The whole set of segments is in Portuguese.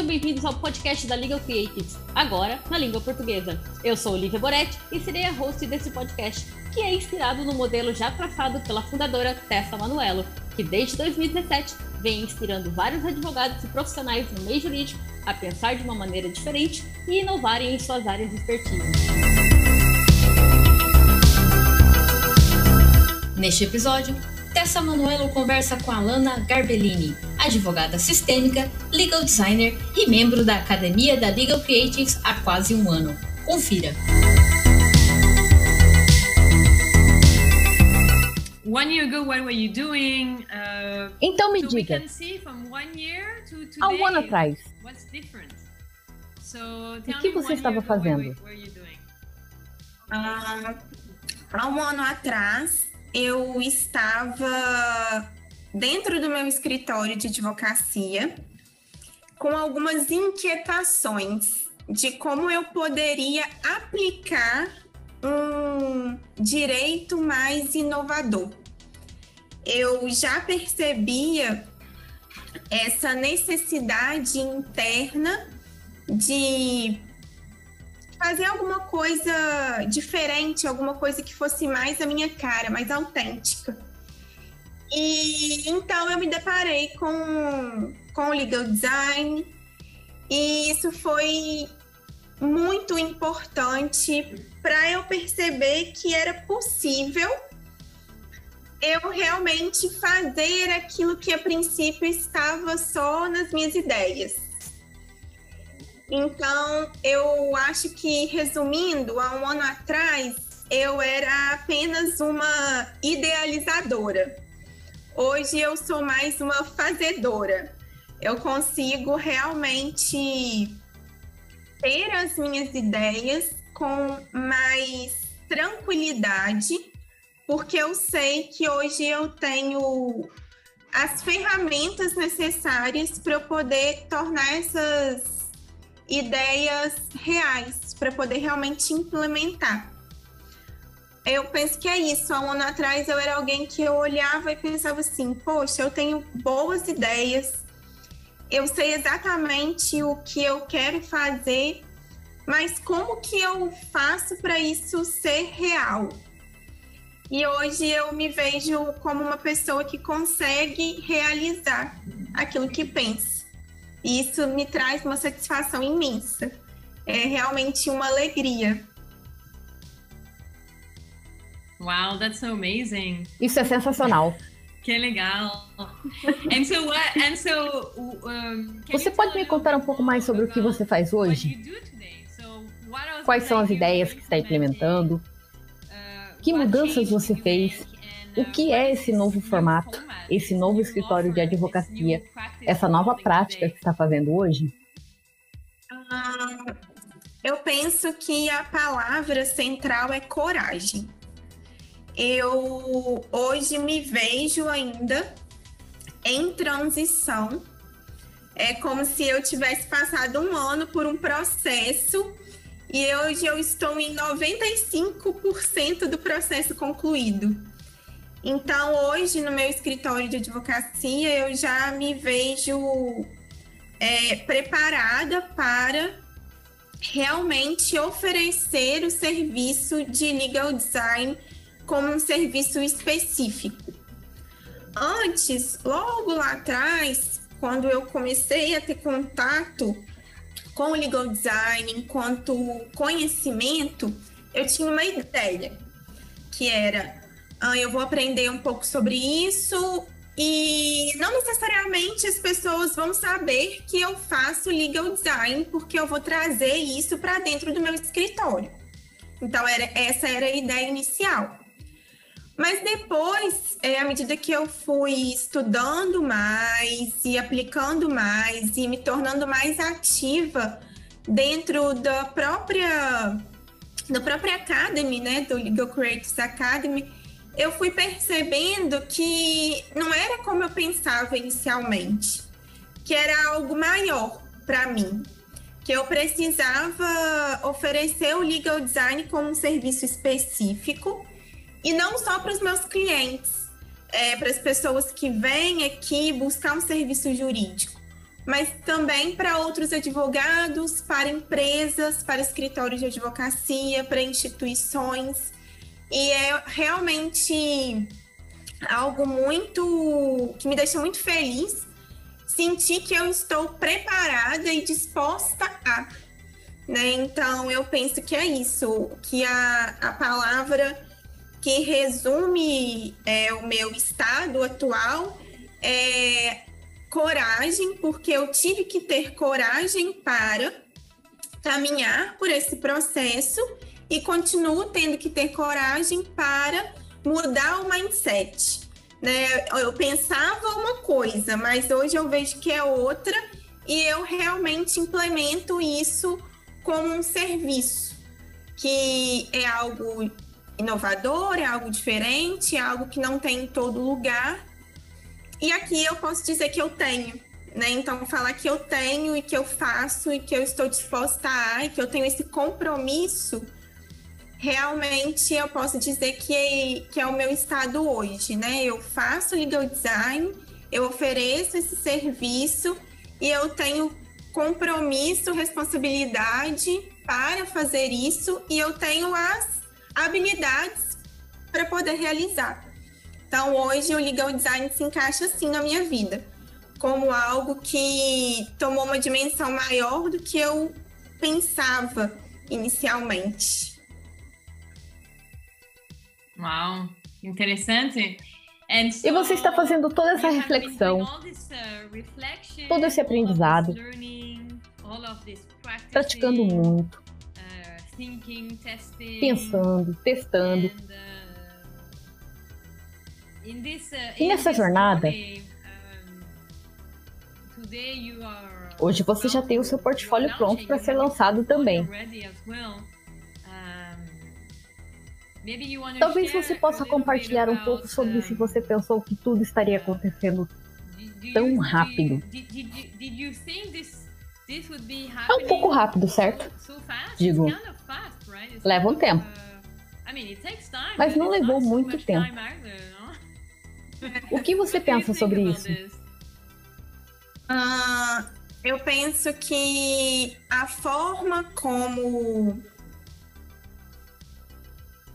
Sejam bem-vindos ao podcast da Legal Creatives, agora na língua portuguesa. Eu sou Olivia Boretti e serei a host desse podcast, que é inspirado no modelo já traçado pela fundadora Tessa Manuelo, que desde 2017 vem inspirando vários advogados e profissionais no meio jurídico a pensar de uma maneira diferente e inovarem em suas áreas de expertise. Neste episódio, Tessa Manuelo conversa com Alana Garbellini, advogada sistêmica, legal designer e membro da Academia da Legal Creatives há quase um ano. Confira! One year ago, what were you doing? Uh, então me so diga. Há um ano atrás. O que você estava fazendo? Uh, há um ano atrás, eu estava dentro do meu escritório de advocacia com algumas inquietações de como eu poderia aplicar um direito mais inovador. Eu já percebia essa necessidade interna de fazer alguma coisa diferente, alguma coisa que fosse mais a minha cara, mais autêntica. E então eu me deparei com, com o legal design, e isso foi muito importante para eu perceber que era possível eu realmente fazer aquilo que a princípio estava só nas minhas ideias. Então, eu acho que, resumindo, há um ano atrás, eu era apenas uma idealizadora. Hoje eu sou mais uma fazedora. Eu consigo realmente ter as minhas ideias com mais tranquilidade, porque eu sei que hoje eu tenho as ferramentas necessárias para eu poder tornar essas ideias reais para poder realmente implementar. Eu penso que é isso. Há um ano atrás eu era alguém que eu olhava e pensava assim: poxa, eu tenho boas ideias, eu sei exatamente o que eu quero fazer, mas como que eu faço para isso ser real? E hoje eu me vejo como uma pessoa que consegue realizar aquilo que pensa. E isso me traz uma satisfação imensa. É realmente uma alegria. Wow, that's so amazing. Isso é sensacional. Que legal. And so what, and so, um, você pode me contar um pouco mais sobre o que você faz hoje? Quais são as ideias que está implementando? Uh, que mudanças você fez? O que é esse novo formato, esse novo escritório de advocacia, essa nova prática que está fazendo hoje? Ah, eu penso que a palavra central é coragem. Eu hoje me vejo ainda em transição. É como se eu tivesse passado um ano por um processo e hoje eu estou em 95% do processo concluído. Então, hoje, no meu escritório de advocacia, eu já me vejo é, preparada para realmente oferecer o serviço de legal design como um serviço específico. Antes, logo lá atrás, quando eu comecei a ter contato com o legal design enquanto conhecimento, eu tinha uma ideia que era ah, eu vou aprender um pouco sobre isso e não necessariamente as pessoas vão saber que eu faço legal design, porque eu vou trazer isso para dentro do meu escritório. Então, era, essa era a ideia inicial. Mas depois, é, à medida que eu fui estudando mais e aplicando mais e me tornando mais ativa dentro da própria, da própria Academy, né, do Legal Creatives Academy, eu fui percebendo que não era como eu pensava inicialmente, que era algo maior para mim, que eu precisava oferecer o legal design como um serviço específico e não só para os meus clientes, é, para as pessoas que vêm aqui buscar um serviço jurídico, mas também para outros advogados, para empresas, para escritórios de advocacia, para instituições. E é realmente algo muito que me deixa muito feliz sentir que eu estou preparada e disposta a. Né? Então, eu penso que é isso, que a, a palavra que resume é, o meu estado atual é coragem, porque eu tive que ter coragem para caminhar por esse processo e continuo tendo que ter coragem para mudar o mindset. Né? Eu pensava uma coisa, mas hoje eu vejo que é outra e eu realmente implemento isso como um serviço, que é algo inovador, é algo diferente, é algo que não tem em todo lugar. E aqui eu posso dizer que eu tenho, né? Então, falar que eu tenho e que eu faço e que eu estou disposta a, e que eu tenho esse compromisso realmente eu posso dizer que, que é o meu estado hoje, né? Eu faço legal design, eu ofereço esse serviço e eu tenho compromisso, responsabilidade para fazer isso e eu tenho as habilidades para poder realizar. Então, hoje o legal design se encaixa assim na minha vida, como algo que tomou uma dimensão maior do que eu pensava inicialmente. Uau, interessante. E você está fazendo toda essa reflexão, uh, todo esse aprendizado, praticando muito, uh, pensando, testando. Uh, e nessa jornada, hoje você já tem o seu portfólio pronto para ser lançado também. Talvez você possa compartilhar um pouco sobre se você pensou que tudo estaria acontecendo tão rápido. É um pouco rápido, certo? Digo, leva um tempo. Mas não levou muito tempo. O que você pensa sobre isso? Uh, eu penso que a forma como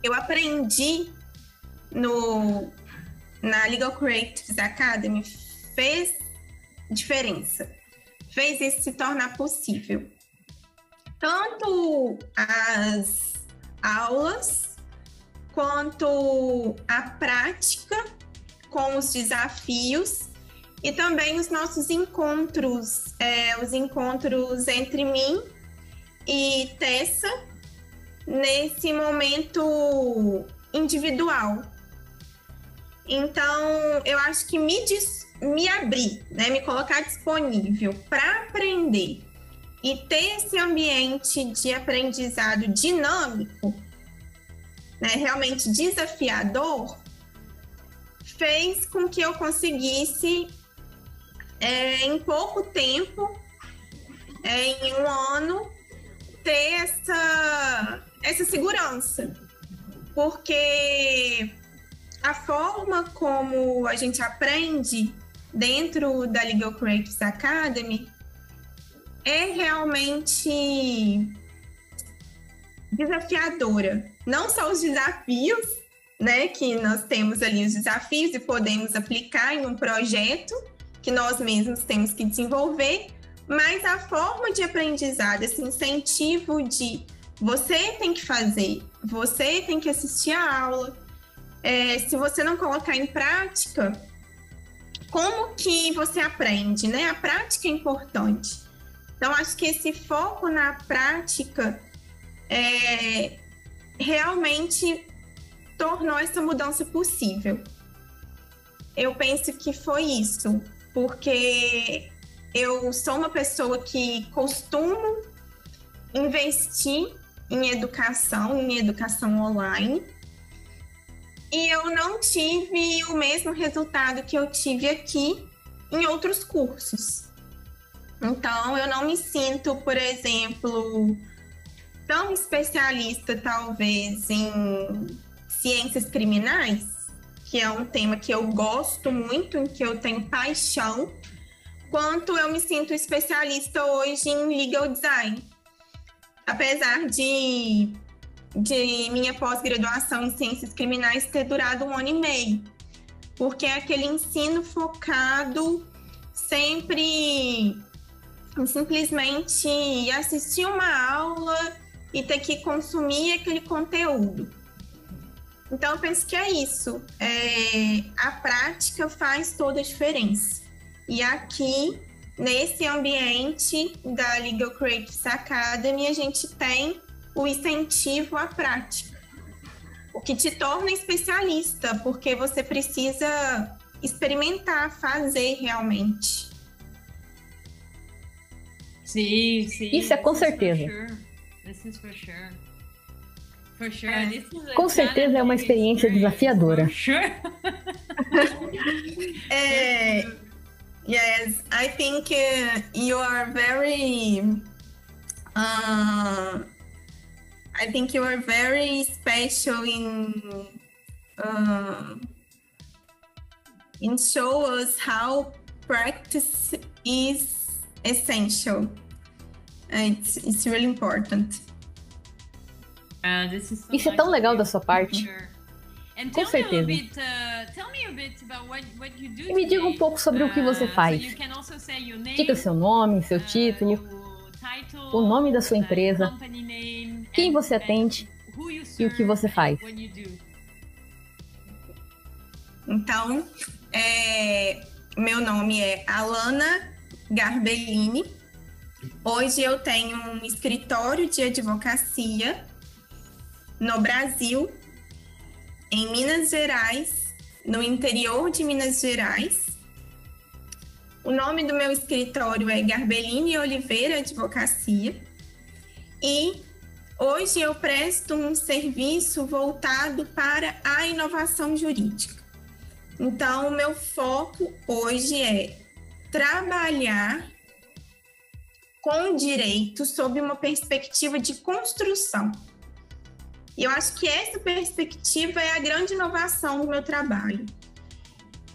eu aprendi no, na Legal Creatives Academy fez diferença, fez isso se tornar possível. Tanto as aulas quanto a prática com os desafios e também os nossos encontros, é, os encontros entre mim e Tessa, nesse momento individual. Então, eu acho que me, me abrir, né, me colocar disponível para aprender e ter esse ambiente de aprendizado dinâmico, né, realmente desafiador, fez com que eu conseguisse, é, em pouco tempo, é, em um ano, ter essa essa segurança. Porque a forma como a gente aprende dentro da Legal Creatives Academy é realmente desafiadora. Não só os desafios, né, que nós temos ali os desafios e podemos aplicar em um projeto que nós mesmos temos que desenvolver, mas a forma de aprendizado, esse incentivo de você tem que fazer, você tem que assistir a aula. É, se você não colocar em prática, como que você aprende, né? A prática é importante. Então, acho que esse foco na prática é, realmente tornou essa mudança possível. Eu penso que foi isso, porque eu sou uma pessoa que costumo investir em educação, em educação online. E eu não tive o mesmo resultado que eu tive aqui em outros cursos. Então, eu não me sinto, por exemplo, tão especialista, talvez, em ciências criminais, que é um tema que eu gosto muito, em que eu tenho paixão, quanto eu me sinto especialista hoje em legal design. Apesar de, de minha pós-graduação em ciências criminais ter durado um ano e meio, porque é aquele ensino focado sempre simplesmente assistir uma aula e ter que consumir aquele conteúdo. Então, eu penso que é isso. É, a prática faz toda a diferença. E aqui, nesse ambiente da Legal Creatives Academy, a gente tem o incentivo à prática, o que te torna especialista, porque você precisa experimentar, fazer realmente. Sim, sim. Isso é com certeza. This is for sure. For sure. É. Com certeza é uma experiência desafiadora. Sure. é, yes, I think uh, you are very. Uh, I think you are very special in uh, in show us how practice is essential. It's, it's really important. Uh, this is so Isso é tão legal da sua parte. Com certeza. Bit, uh, what, what e me diga um pouco sobre o que você uh, faz. Diga seu nome, seu uh, título, o nome da sua empresa, quem você atende e o que você faz. Então, é, meu nome é Alana Garbellini. Hoje eu tenho um escritório de advocacia no Brasil, em Minas Gerais, no interior de Minas Gerais. O nome do meu escritório é Garbellini Oliveira Advocacia. E hoje eu presto um serviço voltado para a inovação jurídica. Então, o meu foco hoje é trabalhar com direito sob uma perspectiva de construção. E eu acho que essa perspectiva é a grande inovação do meu trabalho.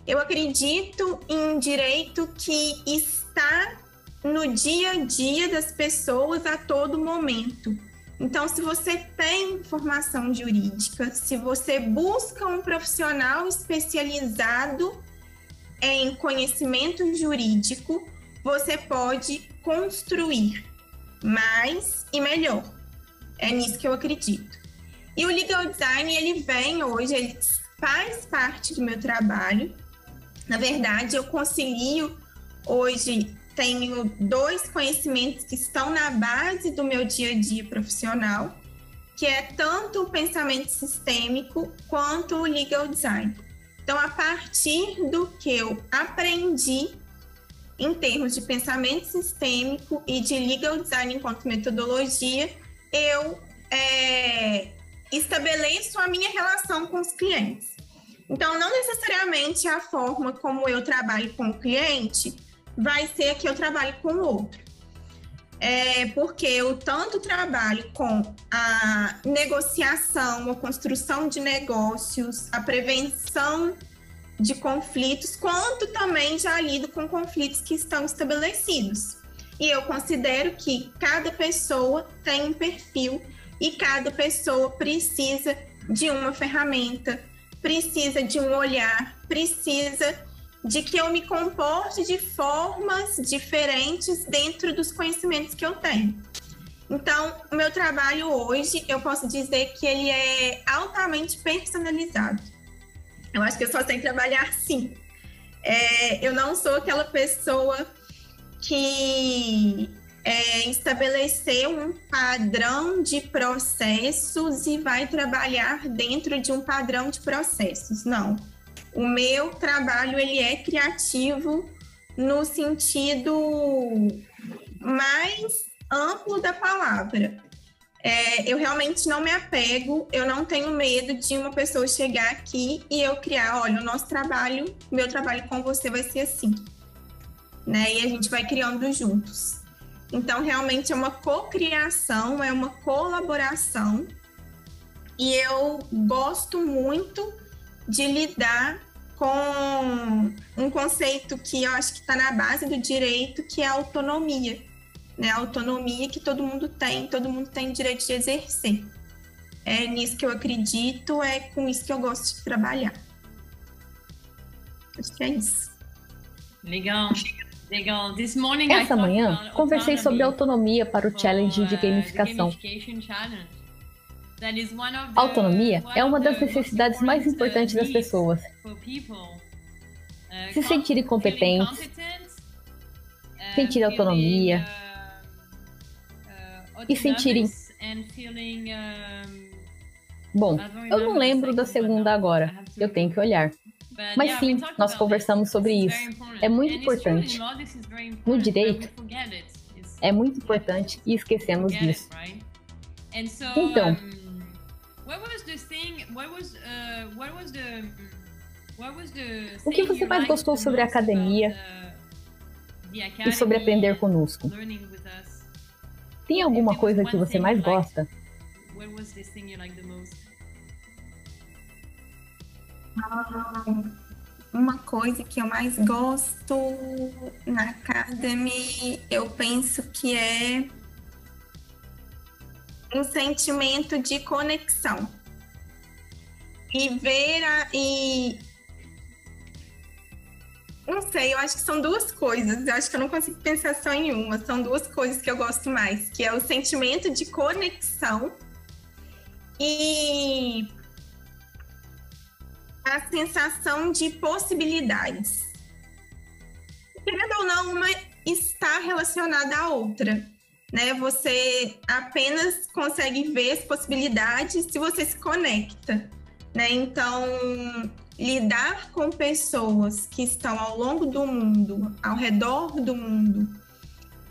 Eu acredito em direito que está no dia a dia das pessoas a todo momento. Então, se você tem formação jurídica, se você busca um profissional especializado em conhecimento jurídico, você pode construir mais e melhor. É nisso que eu acredito. E o legal design, ele vem hoje, ele faz parte do meu trabalho. Na verdade, eu concilio hoje tenho dois conhecimentos que estão na base do meu dia a dia profissional, que é tanto o pensamento sistêmico quanto o legal design. Então, a partir do que eu aprendi em termos de pensamento sistêmico e de legal design enquanto metodologia, eu é, estabeleço a minha relação com os clientes. Então, não necessariamente a forma como eu trabalho com o cliente vai ser a que eu trabalho com o outro. É porque eu tanto trabalho com a negociação, a construção de negócios, a prevenção de conflitos, quanto também já lido com conflitos que estão estabelecidos. E eu considero que cada pessoa tem um perfil e cada pessoa precisa de uma ferramenta, precisa de um olhar, precisa de que eu me comporte de formas diferentes dentro dos conhecimentos que eu tenho. Então, o meu trabalho hoje, eu posso dizer que ele é altamente personalizado. Eu acho que eu só sei trabalhar assim. É, eu não sou aquela pessoa que é, estabelecer um padrão de processos e vai trabalhar dentro de um padrão de processos. Não. O meu trabalho ele é criativo no sentido mais amplo da palavra. É, eu realmente não me apego, eu não tenho medo de uma pessoa chegar aqui e eu criar, olha, o nosso trabalho, meu trabalho com você vai ser assim, né? E a gente vai criando juntos. Então, realmente é uma cocriação, é uma colaboração. E eu gosto muito de lidar com um conceito que eu acho que está na base do direito, que é a autonomia. Né? A autonomia que todo mundo tem, todo mundo tem direito de exercer. É nisso que eu acredito, é com isso que eu gosto de trabalhar. Acho que é isso. Legal. Legal. This morning Essa manhã, conversei sobre autonomia para o challenge de gamificação. Autonomia é uma das necessidades mais importantes das pessoas. Se sentirem competentes, sentir autonomia e sentirem. Bom, eu não lembro da segunda agora, eu tenho que olhar. Mas sim, nós conversamos sobre isso. É muito importante. No direito, é muito importante e esquecemos disso. Então, o que você mais gostou sobre a academia e sobre aprender conosco? Tem alguma coisa que você mais gosta? uma coisa que eu mais gosto na Academy, eu penso que é um sentimento de conexão. E ver a, e não sei, eu acho que são duas coisas. Eu acho que eu não consigo pensar só em uma. São duas coisas que eu gosto mais, que é o sentimento de conexão e a sensação de possibilidades. Querendo ou não, uma está relacionada à outra né? Você apenas consegue ver as possibilidades se você se conecta, né? Então, lidar com pessoas que estão ao longo do mundo, ao redor do mundo,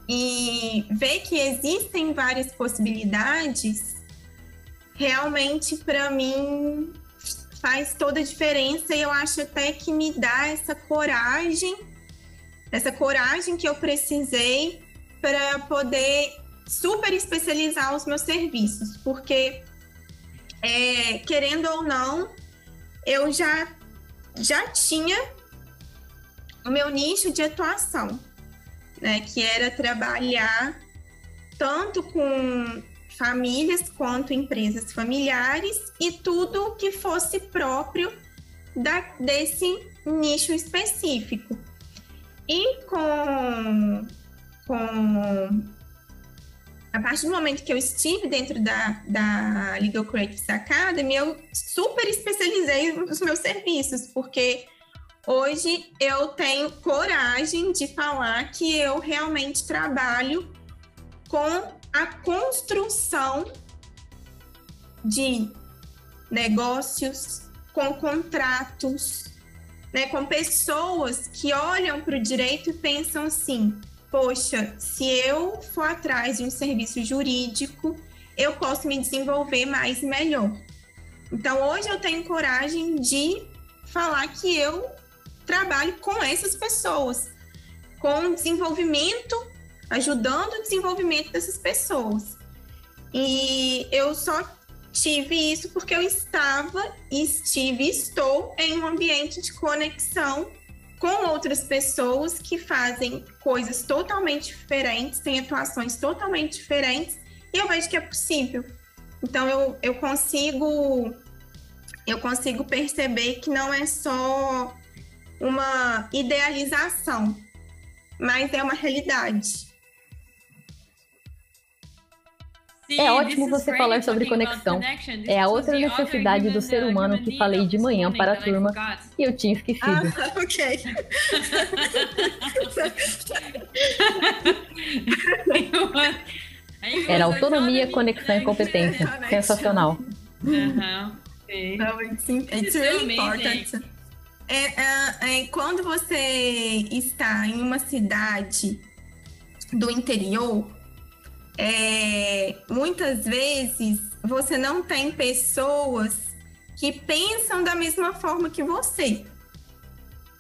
e ver que existem várias possibilidades, realmente para mim faz toda a diferença e eu acho até que me dá essa coragem, essa coragem que eu precisei para poder super especializar os meus serviços, porque é, querendo ou não, eu já já tinha o meu nicho de atuação, né, que era trabalhar tanto com famílias quanto empresas familiares e tudo que fosse próprio da, desse nicho específico. E com com a partir do momento que eu estive dentro da, da Legal Creatives Academy, eu super especializei nos meus serviços, porque hoje eu tenho coragem de falar que eu realmente trabalho com a construção de negócios, com contratos, né, com pessoas que olham para o direito e pensam assim: poxa, se eu for atrás de um serviço jurídico, eu posso me desenvolver mais e melhor. Então, hoje eu tenho coragem de falar que eu trabalho com essas pessoas, com desenvolvimento, ajudando o desenvolvimento dessas pessoas. E eu só tive isso porque eu estava, estive estou em um ambiente de conexão com outras pessoas que fazem coisas totalmente diferentes, têm atuações totalmente diferentes, e eu vejo que é possível. Então eu, eu consigo eu consigo perceber que não é só uma idealização, mas é uma realidade. É ótimo você falar sobre conexão. É a outra necessidade do ser humano que falei de manhã para a turma e eu tinha esquecido. Ah, ok. Era autonomia, conexão e competência. Sensacional. Uhum. it's, really important. É, é, é, quando você está em uma cidade do interior, é, muitas vezes você não tem pessoas que pensam da mesma forma que você.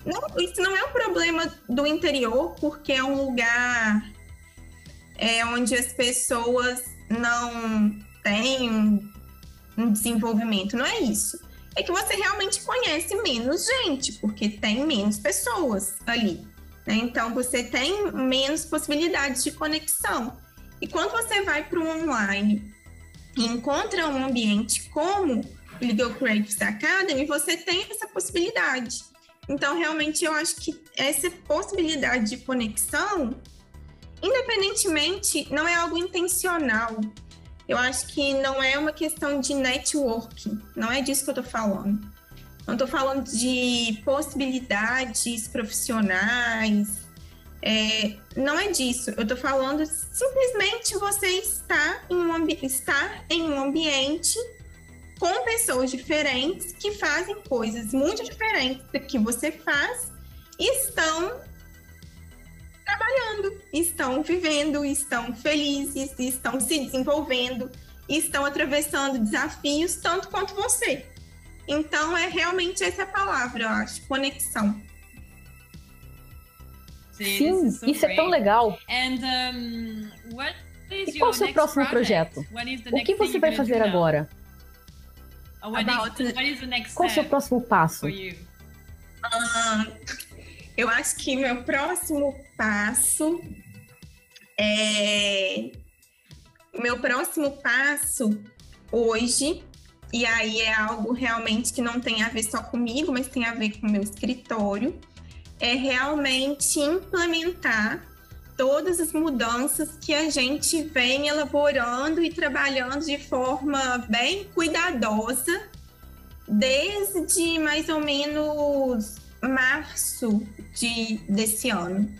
Não, isso não é um problema do interior, porque é um lugar é, onde as pessoas não têm um, um desenvolvimento. Não é isso. é que você realmente conhece menos gente, porque tem menos pessoas ali. Né? Então, você tem menos possibilidades de conexão. E quando você vai para o online e encontra um ambiente como o Legal Creatives Academy, você tem essa possibilidade. Então, realmente, eu acho que essa possibilidade de conexão, independentemente, não é algo intencional. Eu acho que não é uma questão de networking, não é disso que eu estou falando. Não estou falando de possibilidades profissionais, é, não é disso. Eu estou falando simplesmente você está em, um estar em um ambiente com pessoas diferentes que fazem coisas muito diferentes do que você faz e estão trabalhando, estão vivendo, estão felizes, estão se desenvolvendo, estão atravessando desafios tanto quanto você. Então é realmente essa palavra, eu acho, conexão. Sim, isso é tão legal. e qual é o seu próximo projeto? O que você vai fazer agora? Qual o seu próximo passo? Uh, eu acho que meu próximo passo é. Meu próximo passo hoje, e aí é algo realmente que não tem a ver só comigo, mas tem a ver com o meu escritório, é realmente implementar todas as mudanças que a gente vem elaborando e trabalhando de forma bem cuidadosa desde mais ou menos março de, desse ano.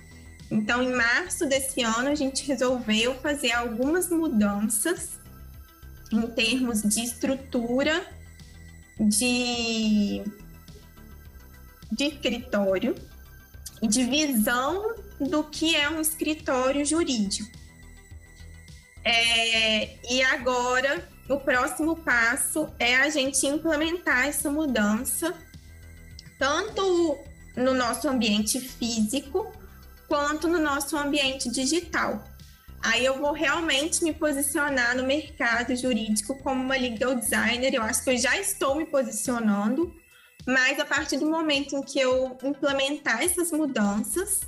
Então, em março desse ano, a gente resolveu fazer algumas mudanças em termos de estrutura de, de escritório de visão do que é um escritório jurídico. É, e agora, o próximo passo é a gente implementar essa mudança, tanto no nosso ambiente físico, quanto no nosso ambiente digital. Aí eu vou realmente me posicionar no mercado jurídico como uma legal designer. Eu acho que eu já estou me posicionando, mas a partir do momento em que eu implementar essas mudanças,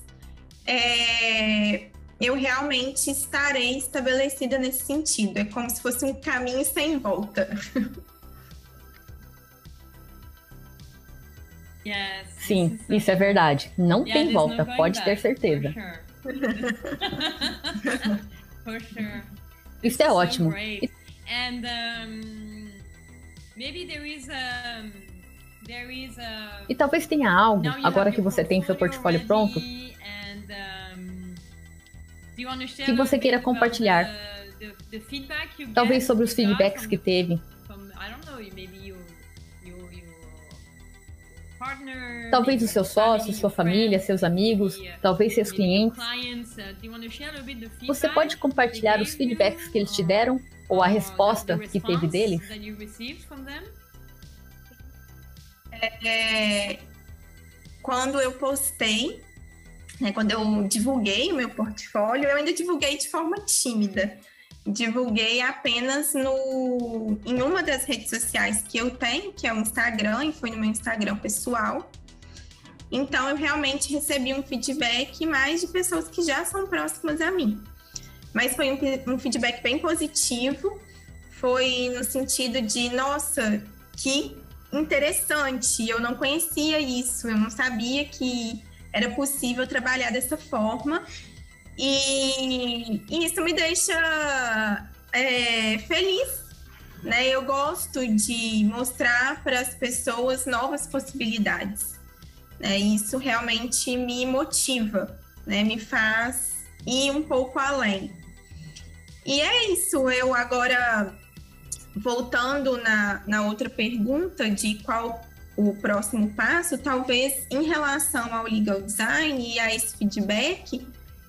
é, eu realmente estarei estabelecida nesse sentido. É como se fosse um caminho sem volta. Sim, isso é verdade. Não tem volta, pode ter certeza. Isso é ótimo. And um, maybe there is a e talvez tenha algo, agora que você tem seu portfólio pronto, que você queira compartilhar. Talvez sobre os feedbacks que teve. Talvez os seus sócios, sua família, seus amigos, talvez seus clientes. Uh, você pode compartilhar os feedbacks que eles te deram ou a resposta que teve deles? É, quando eu postei né, quando eu divulguei o meu portfólio, eu ainda divulguei de forma tímida. Divulguei apenas no, em uma das redes sociais que eu tenho, que é o Instagram, e foi no meu Instagram pessoal. Então, eu realmente recebi um feedback mais de pessoas que já são próximas a mim. Mas foi um, um feedback bem positivo, foi no sentido de, nossa, que interessante, eu não conhecia isso, eu não sabia que era possível trabalhar dessa forma. E, isso me deixa é, feliz. Né? Eu gosto de mostrar para as pessoas novas possibilidades. Né? Isso realmente me motiva, né? me faz ir um pouco além. E é isso, eu agora voltando na, na outra pergunta de qual o próximo passo, talvez em relação ao legal design e a esse feedback,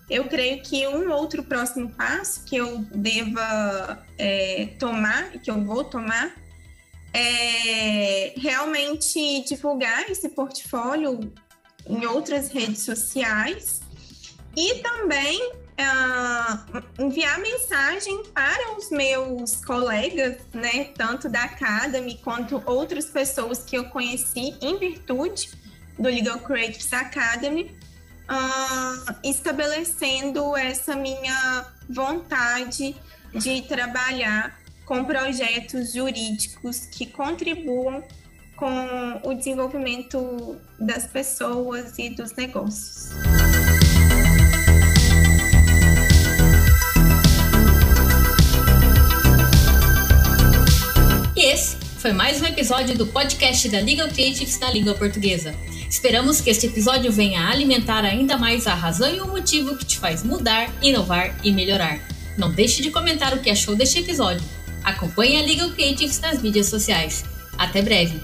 eu creio que um outro próximo passo que eu deva é, tomar, que eu vou tomar, é realmente divulgar esse portfólio em outras redes sociais e também uh, enviar mensagem para os meus colegas, né, tanto da Academy quanto outras pessoas que eu conheci em virtude do Legal Creatives Academy, uh, estabelecendo essa minha vontade de trabalhar com projetos jurídicos que contribuam com o desenvolvimento das pessoas e dos negócios. E esse foi mais um episódio do podcast da Legal Creatives na língua portuguesa. Esperamos que este episódio venha alimentar ainda mais a razão e o motivo que te faz mudar, inovar e melhorar. Não deixe de comentar o que achou deste episódio. Acompanhe a Legal Creatives nas mídias sociais. Até breve!